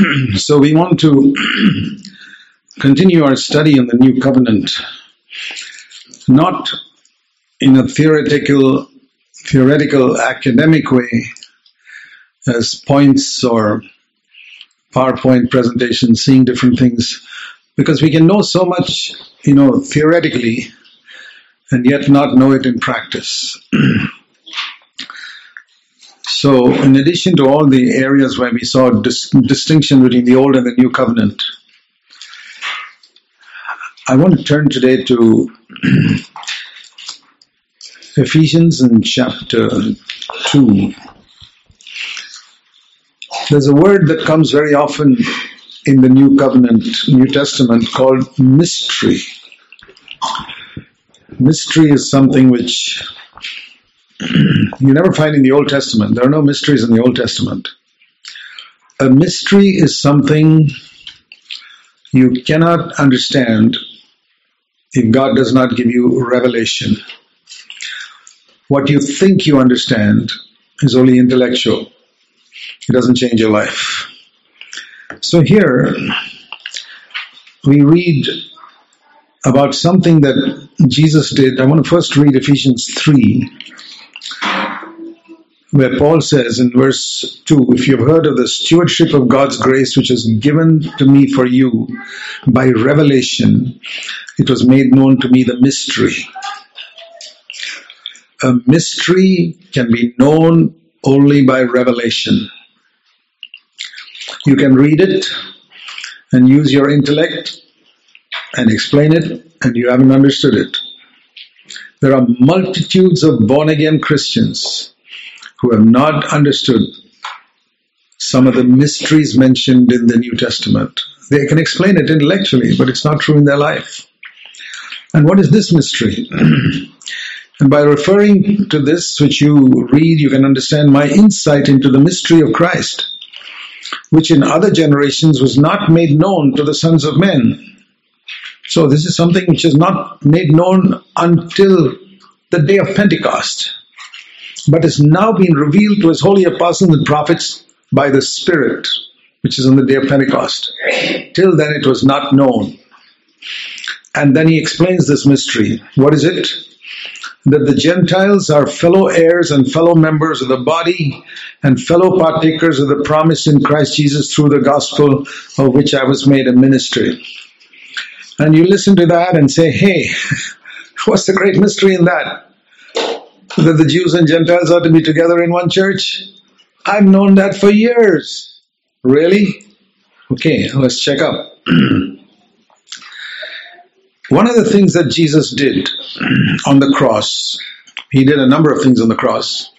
so we want to continue our study on the new covenant, not in a theoretical, theoretical academic way, as points or PowerPoint presentations, seeing different things, because we can know so much, you know, theoretically, and yet not know it in practice. so, in addition to all the areas where we saw dis- distinction between the old and the new covenant, I want to turn today to Ephesians in chapter 2. There's a word that comes very often in the New Covenant, New Testament called mystery. Mystery is something which you never find in the Old Testament. There are no mysteries in the Old Testament. A mystery is something you cannot understand if God does not give you revelation. What you think you understand is only intellectual. It doesn't change your life. So here we read about something that Jesus did. I want to first read Ephesians 3, where Paul says in verse 2 If you've heard of the stewardship of God's grace, which is given to me for you by revelation, it was made known to me the mystery. A mystery can be known only by revelation. You can read it and use your intellect and explain it, and you haven't understood it. There are multitudes of born again Christians who have not understood some of the mysteries mentioned in the New Testament. They can explain it intellectually, but it's not true in their life. And what is this mystery? and by referring to this, which you read, you can understand my insight into the mystery of Christ which in other generations was not made known to the sons of men. So this is something which is not made known until the day of Pentecost, but is now being revealed to his holy apostles and prophets by the Spirit, which is on the day of Pentecost. Till then it was not known. And then he explains this mystery. What is it? that the Gentiles are fellow heirs and fellow members of the body and fellow partakers of the promise in Christ Jesus through the gospel of which I was made a minister. And you listen to that and say, hey, what's the great mystery in that? That the Jews and Gentiles are to be together in one church? I've known that for years. Really? Okay, let's check up. One of the things that Jesus did on the cross, he did a number of things on the cross.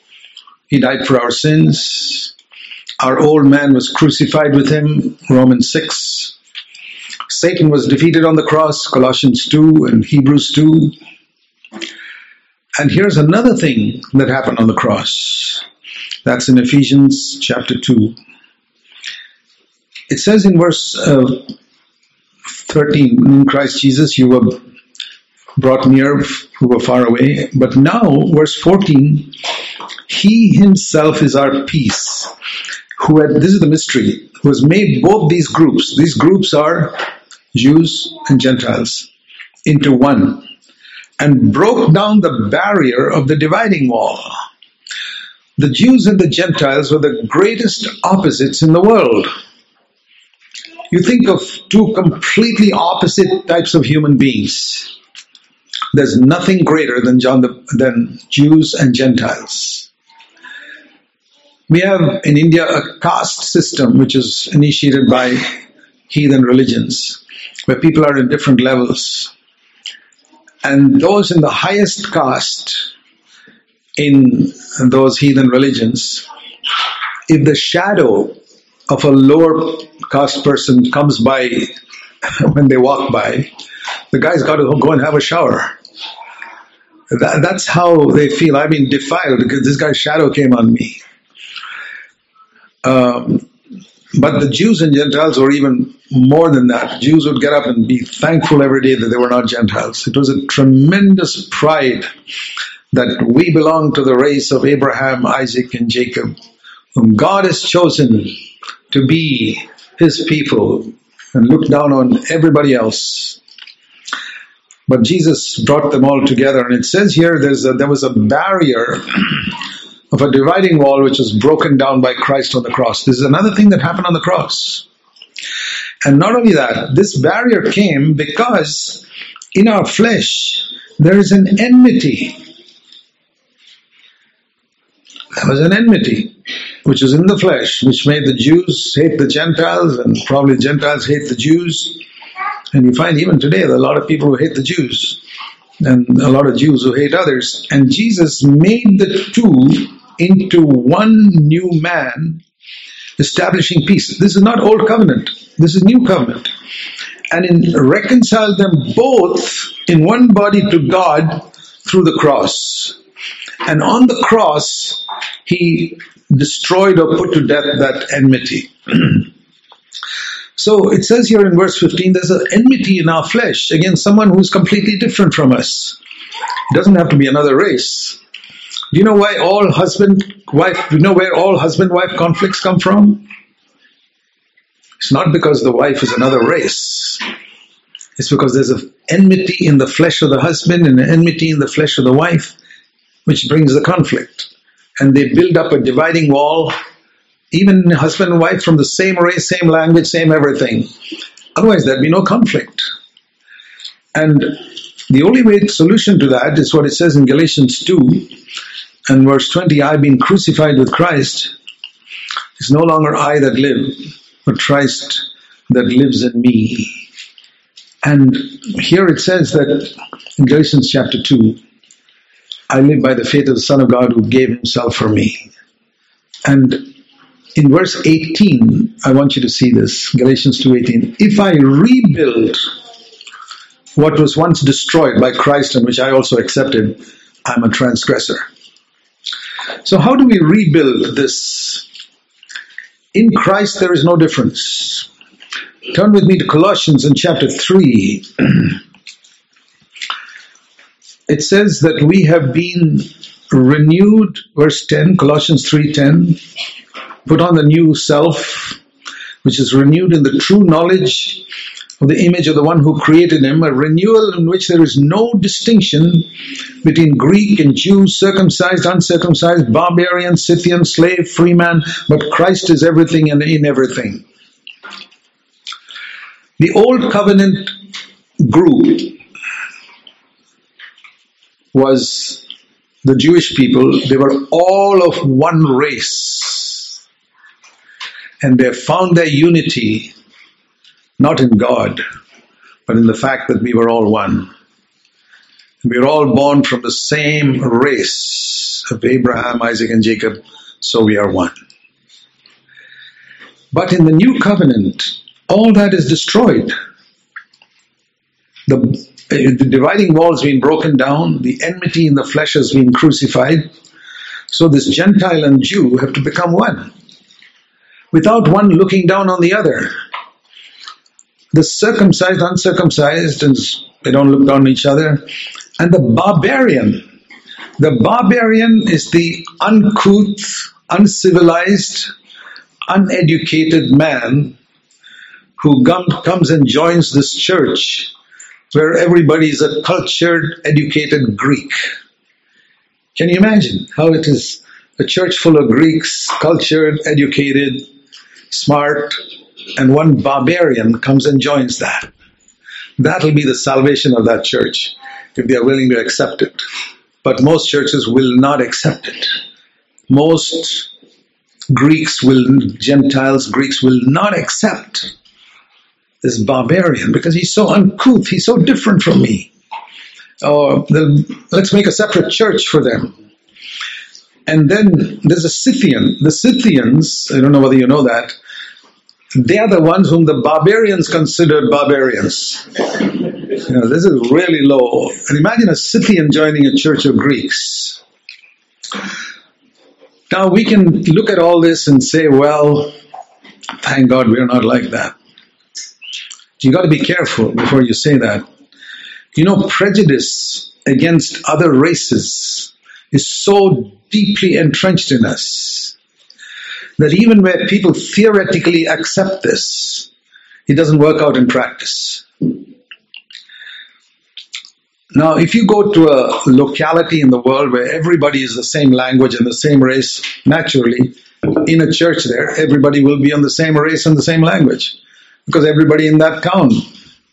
He died for our sins. Our old man was crucified with him, Romans 6. Satan was defeated on the cross, Colossians 2 and Hebrews 2. And here's another thing that happened on the cross. That's in Ephesians chapter 2. It says in verse uh, 13, in Christ Jesus, you were brought near who were far away. But now, verse 14, He Himself is our peace. Who had, this is the mystery, who has made both these groups, these groups are Jews and Gentiles, into one, and broke down the barrier of the dividing wall. The Jews and the Gentiles were the greatest opposites in the world. You think of two completely opposite types of human beings. There's nothing greater than John the, than Jews and Gentiles. We have in India a caste system which is initiated by heathen religions, where people are in different levels. And those in the highest caste in those heathen religions, if the shadow of a lower caste person comes by when they walk by, the guy's got to go and have a shower. That, that's how they feel. I've been defiled because this guy's shadow came on me. Um, but the Jews and Gentiles were even more than that. Jews would get up and be thankful every day that they were not Gentiles. It was a tremendous pride that we belong to the race of Abraham, Isaac, and Jacob, whom God has chosen to be his people and look down on everybody else. But Jesus brought them all together. And it says here a, there was a barrier of a dividing wall which was broken down by Christ on the cross. This is another thing that happened on the cross. And not only that, this barrier came because in our flesh there is an enmity. There was an enmity which was in the flesh, which made the Jews hate the Gentiles and probably Gentiles hate the Jews. And you find even today there are a lot of people who hate the Jews and a lot of Jews who hate others. And Jesus made the two into one new man, establishing peace. This is not old covenant. This is new covenant. And in reconciled them both in one body to God through the cross. And on the cross, he destroyed or put to death that enmity. so it says here in verse 15, there's an enmity in our flesh against someone who's completely different from us. It doesn't have to be another race. Do you know why all husband wife, you know where all husband wife conflicts come from? It's not because the wife is another race. It's because there's an enmity in the flesh of the husband and an enmity in the flesh of the wife, which brings the conflict. And they build up a dividing wall, even husband and wife from the same race, same language, same everything. Otherwise, there'd be no conflict. And the only way solution to that is what it says in Galatians 2 and verse 20 I've been crucified with Christ. It's no longer I that live, but Christ that lives in me. And here it says that in Galatians chapter 2, I live by the faith of the Son of God who gave himself for me. And in verse 18, I want you to see this, Galatians 2:18. If I rebuild what was once destroyed by Christ and which I also accepted, I'm a transgressor. So how do we rebuild this in Christ, there is no difference. Turn with me to Colossians in chapter 3. it says that we have been renewed, verse 10, Colossians 3.10, put on the new self, which is renewed in the true knowledge the image of the one who created him, a renewal in which there is no distinction between Greek and Jew, circumcised, uncircumcised, barbarian, Scythian, slave, free man, but Christ is everything and in everything. The old covenant group was the Jewish people, they were all of one race. And they found their unity not in God, but in the fact that we were all one. We are all born from the same race of Abraham, Isaac, and Jacob, so we are one. But in the new covenant, all that is destroyed. The, eh, the dividing wall has been broken down, the enmity in the flesh has been crucified. So this Gentile and Jew have to become one, without one looking down on the other. The circumcised, uncircumcised, and they don't look down on each other. And the barbarian. The barbarian is the uncouth, uncivilized, uneducated man who comes and joins this church where everybody is a cultured, educated Greek. Can you imagine how it is a church full of Greeks, cultured, educated, smart, and one barbarian comes and joins that. That'll be the salvation of that church if they are willing to accept it. But most churches will not accept it. Most Greeks will, Gentiles, Greeks will not accept this barbarian because he's so uncouth, he's so different from me. Or let's make a separate church for them. And then there's a Scythian. The Scythians, I don't know whether you know that, they are the ones whom the barbarians considered barbarians. You know, this is really low. And imagine a Scythian joining a church of Greeks. Now we can look at all this and say, well, thank God we're not like that. You got to be careful before you say that. You know, prejudice against other races is so deeply entrenched in us that even where people theoretically accept this, it doesn't work out in practice. Now, if you go to a locality in the world where everybody is the same language and the same race, naturally, in a church there, everybody will be on the same race and the same language. Because everybody in that town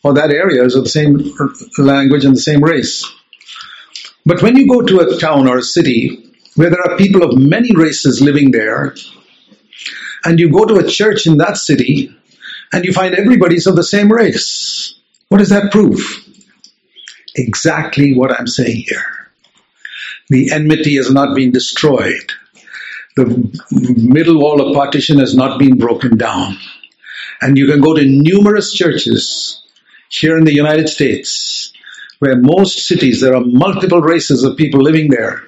or that area is of the same language and the same race. But when you go to a town or a city where there are people of many races living there, and you go to a church in that city, and you find everybody's of the same race, what does that prove? Exactly what I'm saying here. The enmity has not been destroyed. The middle wall of partition has not been broken down. And you can go to numerous churches here in the United States where most cities there are multiple races of people living there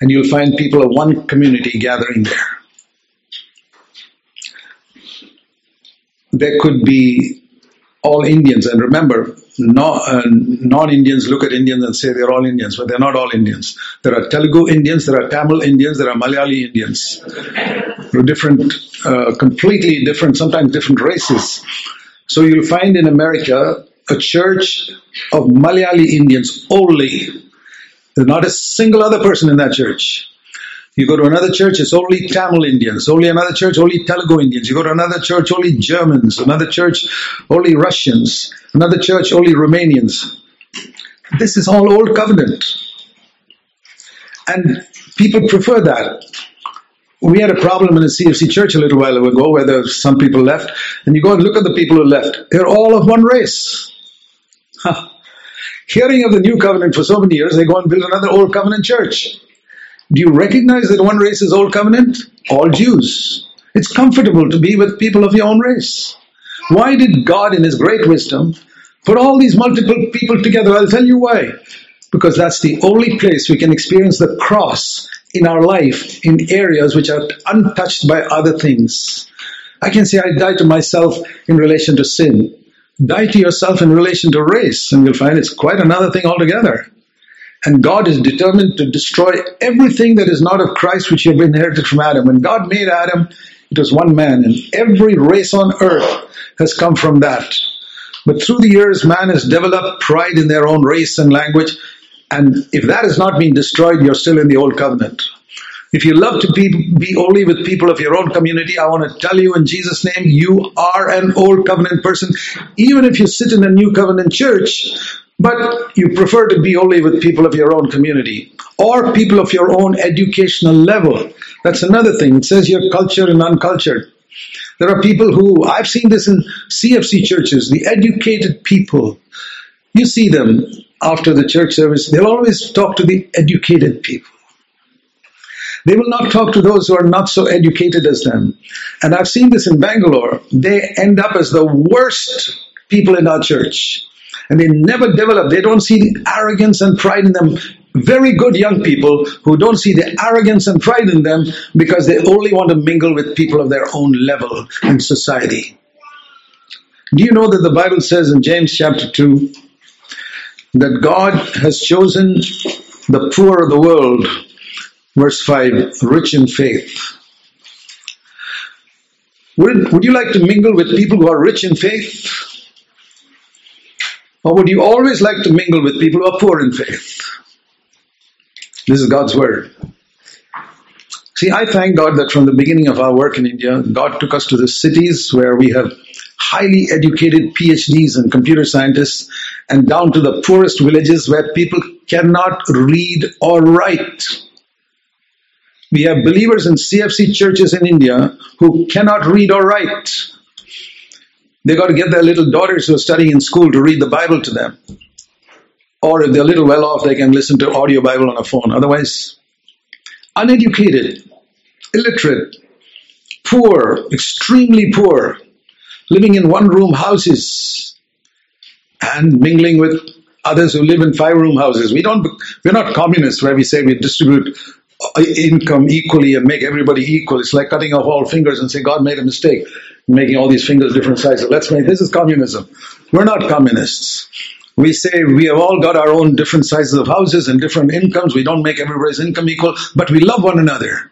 and you'll find people of one community gathering there. There could be all Indians, and remember, no, uh, non-Indians look at Indians and say they're all Indians, but they're not all Indians. There are Telugu Indians, there are Tamil Indians, there are Malayali Indians. Different, uh, completely different, sometimes different races. So you'll find in America a church of Malayali Indians only. There's not a single other person in that church. You go to another church, it's only Tamil Indians. Only another church, only Telugu Indians. You go to another church, only Germans. Another church, only Russians. Another church, only Romanians. This is all old covenant. And people prefer that. We had a problem in the CFC church a little while ago where there some people left, and you go and look at the people who left. They're all of one race. Huh. Hearing of the new covenant for so many years, they go and build another old covenant church. Do you recognize that one race is old covenant? All Jews. It's comfortable to be with people of your own race. Why did God, in His great wisdom, put all these multiple people together? I'll tell you why. Because that's the only place we can experience the cross in our life in areas which are untouched by other things. I can say I die to myself in relation to sin. Die to yourself in relation to race, and you'll find it's quite another thing altogether. And God is determined to destroy everything that is not of Christ, which you have inherited from Adam. When God made Adam, it was one man, and every race on earth has come from that. But through the years, man has developed pride in their own race and language. And if that has not been destroyed, you're still in the old covenant. If you love to be, be only with people of your own community, I want to tell you in Jesus' name, you are an old covenant person. Even if you sit in a new covenant church, but you prefer to be only with people of your own community or people of your own educational level. That's another thing. It says you're cultured and uncultured. There are people who, I've seen this in CFC churches, the educated people. You see them after the church service, they'll always talk to the educated people. They will not talk to those who are not so educated as them. And I've seen this in Bangalore. They end up as the worst people in our church. And they never develop, they don't see the arrogance and pride in them. Very good young people who don't see the arrogance and pride in them because they only want to mingle with people of their own level in society. Do you know that the Bible says in James chapter 2 that God has chosen the poor of the world, verse 5, rich in faith? Would, would you like to mingle with people who are rich in faith? Or would you always like to mingle with people who are poor in faith? This is God's word. See, I thank God that from the beginning of our work in India, God took us to the cities where we have highly educated PhDs and computer scientists, and down to the poorest villages where people cannot read or write. We have believers in CFC churches in India who cannot read or write. They got to get their little daughters who are studying in school to read the Bible to them. Or if they're a little well off, they can listen to audio Bible on a phone. Otherwise, uneducated, illiterate, poor, extremely poor, living in one room houses and mingling with others who live in five room houses. We don't, we're not communists where we say we distribute income equally and make everybody equal. It's like cutting off all fingers and say God made a mistake, making all these fingers different sizes. Let's make this is communism. We're not communists. We say we have all got our own different sizes of houses and different incomes. We don't make everybody's income equal, but we love one another.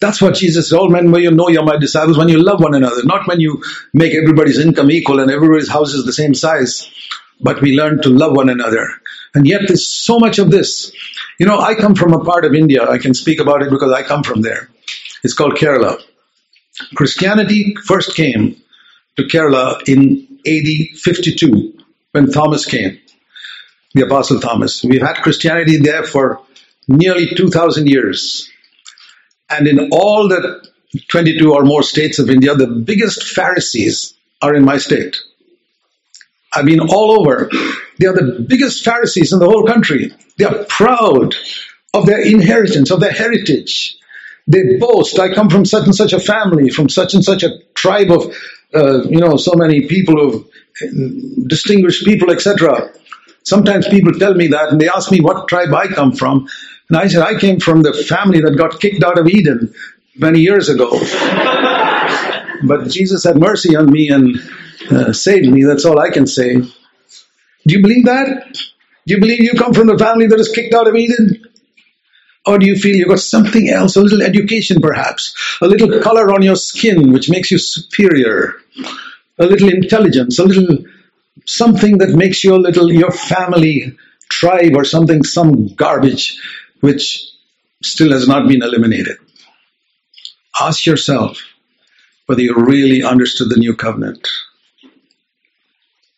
That's what Jesus said. All men, when you know you're my disciples, when you love one another, not when you make everybody's income equal and everybody's house is the same size, but we learn to love one another. And yet there's so much of this. You know, I come from a part of India. I can speak about it because I come from there. It's called Kerala. Christianity first came to Kerala in AD 52 when Thomas came, the Apostle Thomas. We've had Christianity there for nearly 2,000 years. And in all the 22 or more states of India, the biggest Pharisees are in my state. I mean, all over. They are the biggest Pharisees in the whole country. They are proud of their inheritance, of their heritage. They boast, I come from such and such a family, from such and such a tribe of, uh, you know, so many people of distinguished people, etc. Sometimes people tell me that and they ask me what tribe I come from. And I said, I came from the family that got kicked out of Eden many years ago. but Jesus had mercy on me and uh, saved me. That's all I can say. Do you believe that? Do you believe you come from the family that is kicked out of Eden? Or do you feel you've got something else, a little education perhaps, a little color on your skin which makes you superior, a little intelligence, a little something that makes you a little, your family tribe or something, some garbage which still has not been eliminated? Ask yourself whether you really understood the new covenant.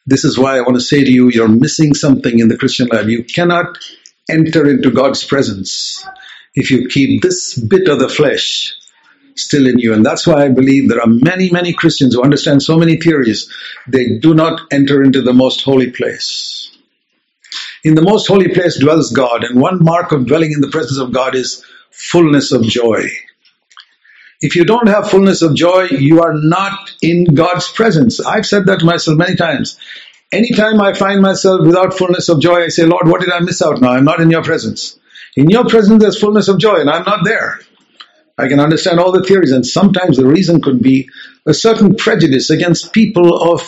This is why I want to say to you, you're missing something in the Christian life. You cannot enter into God's presence if you keep this bit of the flesh still in you. And that's why I believe there are many, many Christians who understand so many theories. They do not enter into the most holy place. In the most holy place dwells God, and one mark of dwelling in the presence of God is fullness of joy. If you don't have fullness of joy, you are not in God's presence. I've said that to myself many times. Anytime I find myself without fullness of joy, I say, Lord, what did I miss out now? I'm not in your presence. In your presence, there's fullness of joy, and I'm not there. I can understand all the theories, and sometimes the reason could be a certain prejudice against people of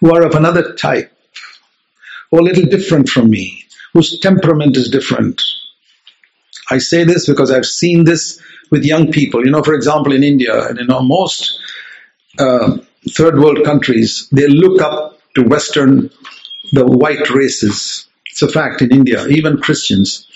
who are of another type, or a little different from me, whose temperament is different. I say this because I've seen this with young people. You know, for example, in India and in most uh, third world countries, they look up to Western, the white races. It's a fact in India, even Christians.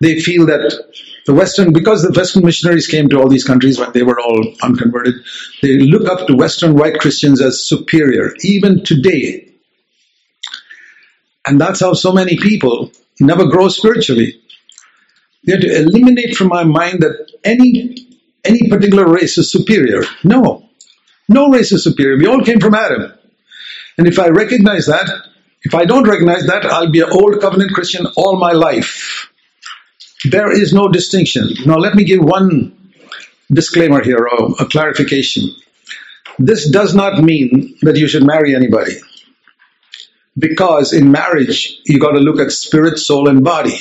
They feel that the Western, because the Western missionaries came to all these countries when they were all unconverted, they look up to Western white Christians as superior, even today. And that's how so many people never grow spiritually. They have to eliminate from my mind that any any particular race is superior. No. No race is superior. We all came from Adam. And if I recognize that, if I don't recognize that, I'll be an old covenant Christian all my life. There is no distinction. Now, let me give one disclaimer here, or a clarification. This does not mean that you should marry anybody. Because in marriage, you got to look at spirit, soul, and body.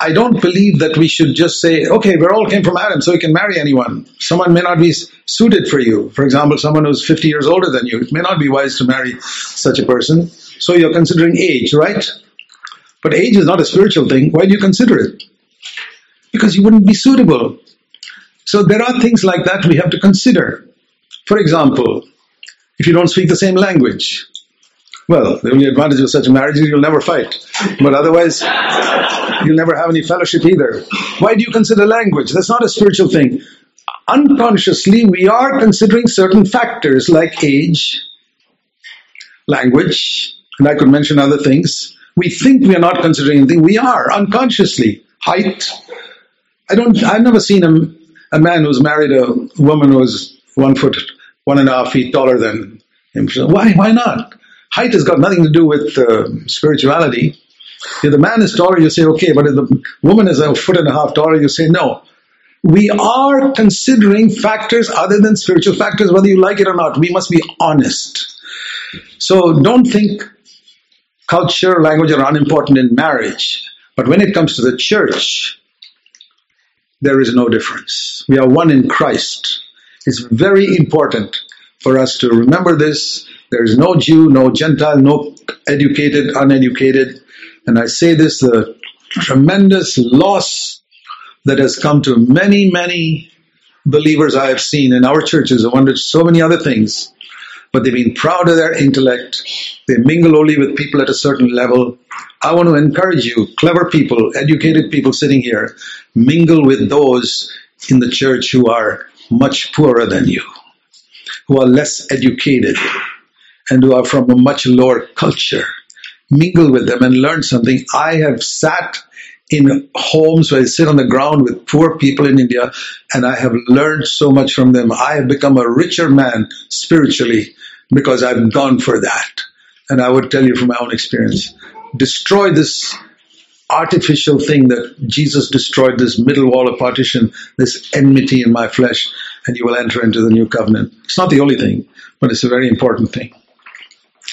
I don't believe that we should just say, okay, we all came from Adam, so you can marry anyone. Someone may not be suited for you. For example, someone who's 50 years older than you. It may not be wise to marry such a person. So you're considering age, right? But age is not a spiritual thing. Why do you consider it? Because you wouldn't be suitable. So there are things like that we have to consider. For example, if you don't speak the same language, well, the only advantage of such a marriage is you'll never fight. But otherwise, you'll never have any fellowship either. Why do you consider language? That's not a spiritual thing. Unconsciously, we are considering certain factors like age, language, and I could mention other things. We think we are not considering anything. We are unconsciously. Height. I don't. I've never seen a, a man who's married a woman who's one foot, one and a half feet taller than him. Why? Why not? Height has got nothing to do with uh, spirituality. If the man is taller, you say okay, but if the woman is a foot and a half taller, you say no. We are considering factors other than spiritual factors, whether you like it or not. We must be honest. So don't think culture, language are unimportant in marriage. But when it comes to the church, there is no difference. We are one in Christ. It's very important for us to remember this there is no Jew, no Gentile, no educated, uneducated. And I say this, the tremendous loss that has come to many, many believers I have seen in our churches. I wondered so many other things, but they've been proud of their intellect. They mingle only with people at a certain level. I want to encourage you, clever people, educated people sitting here, mingle with those in the church who are much poorer than you, who are less educated, and who are from a much lower culture. Mingle with them and learn something. I have sat in homes where I sit on the ground with poor people in India, and I have learned so much from them. I have become a richer man spiritually because I've gone for that. And I would tell you from my own experience destroy this artificial thing that Jesus destroyed, this middle wall of partition, this enmity in my flesh, and you will enter into the new covenant. It's not the only thing, but it's a very important thing.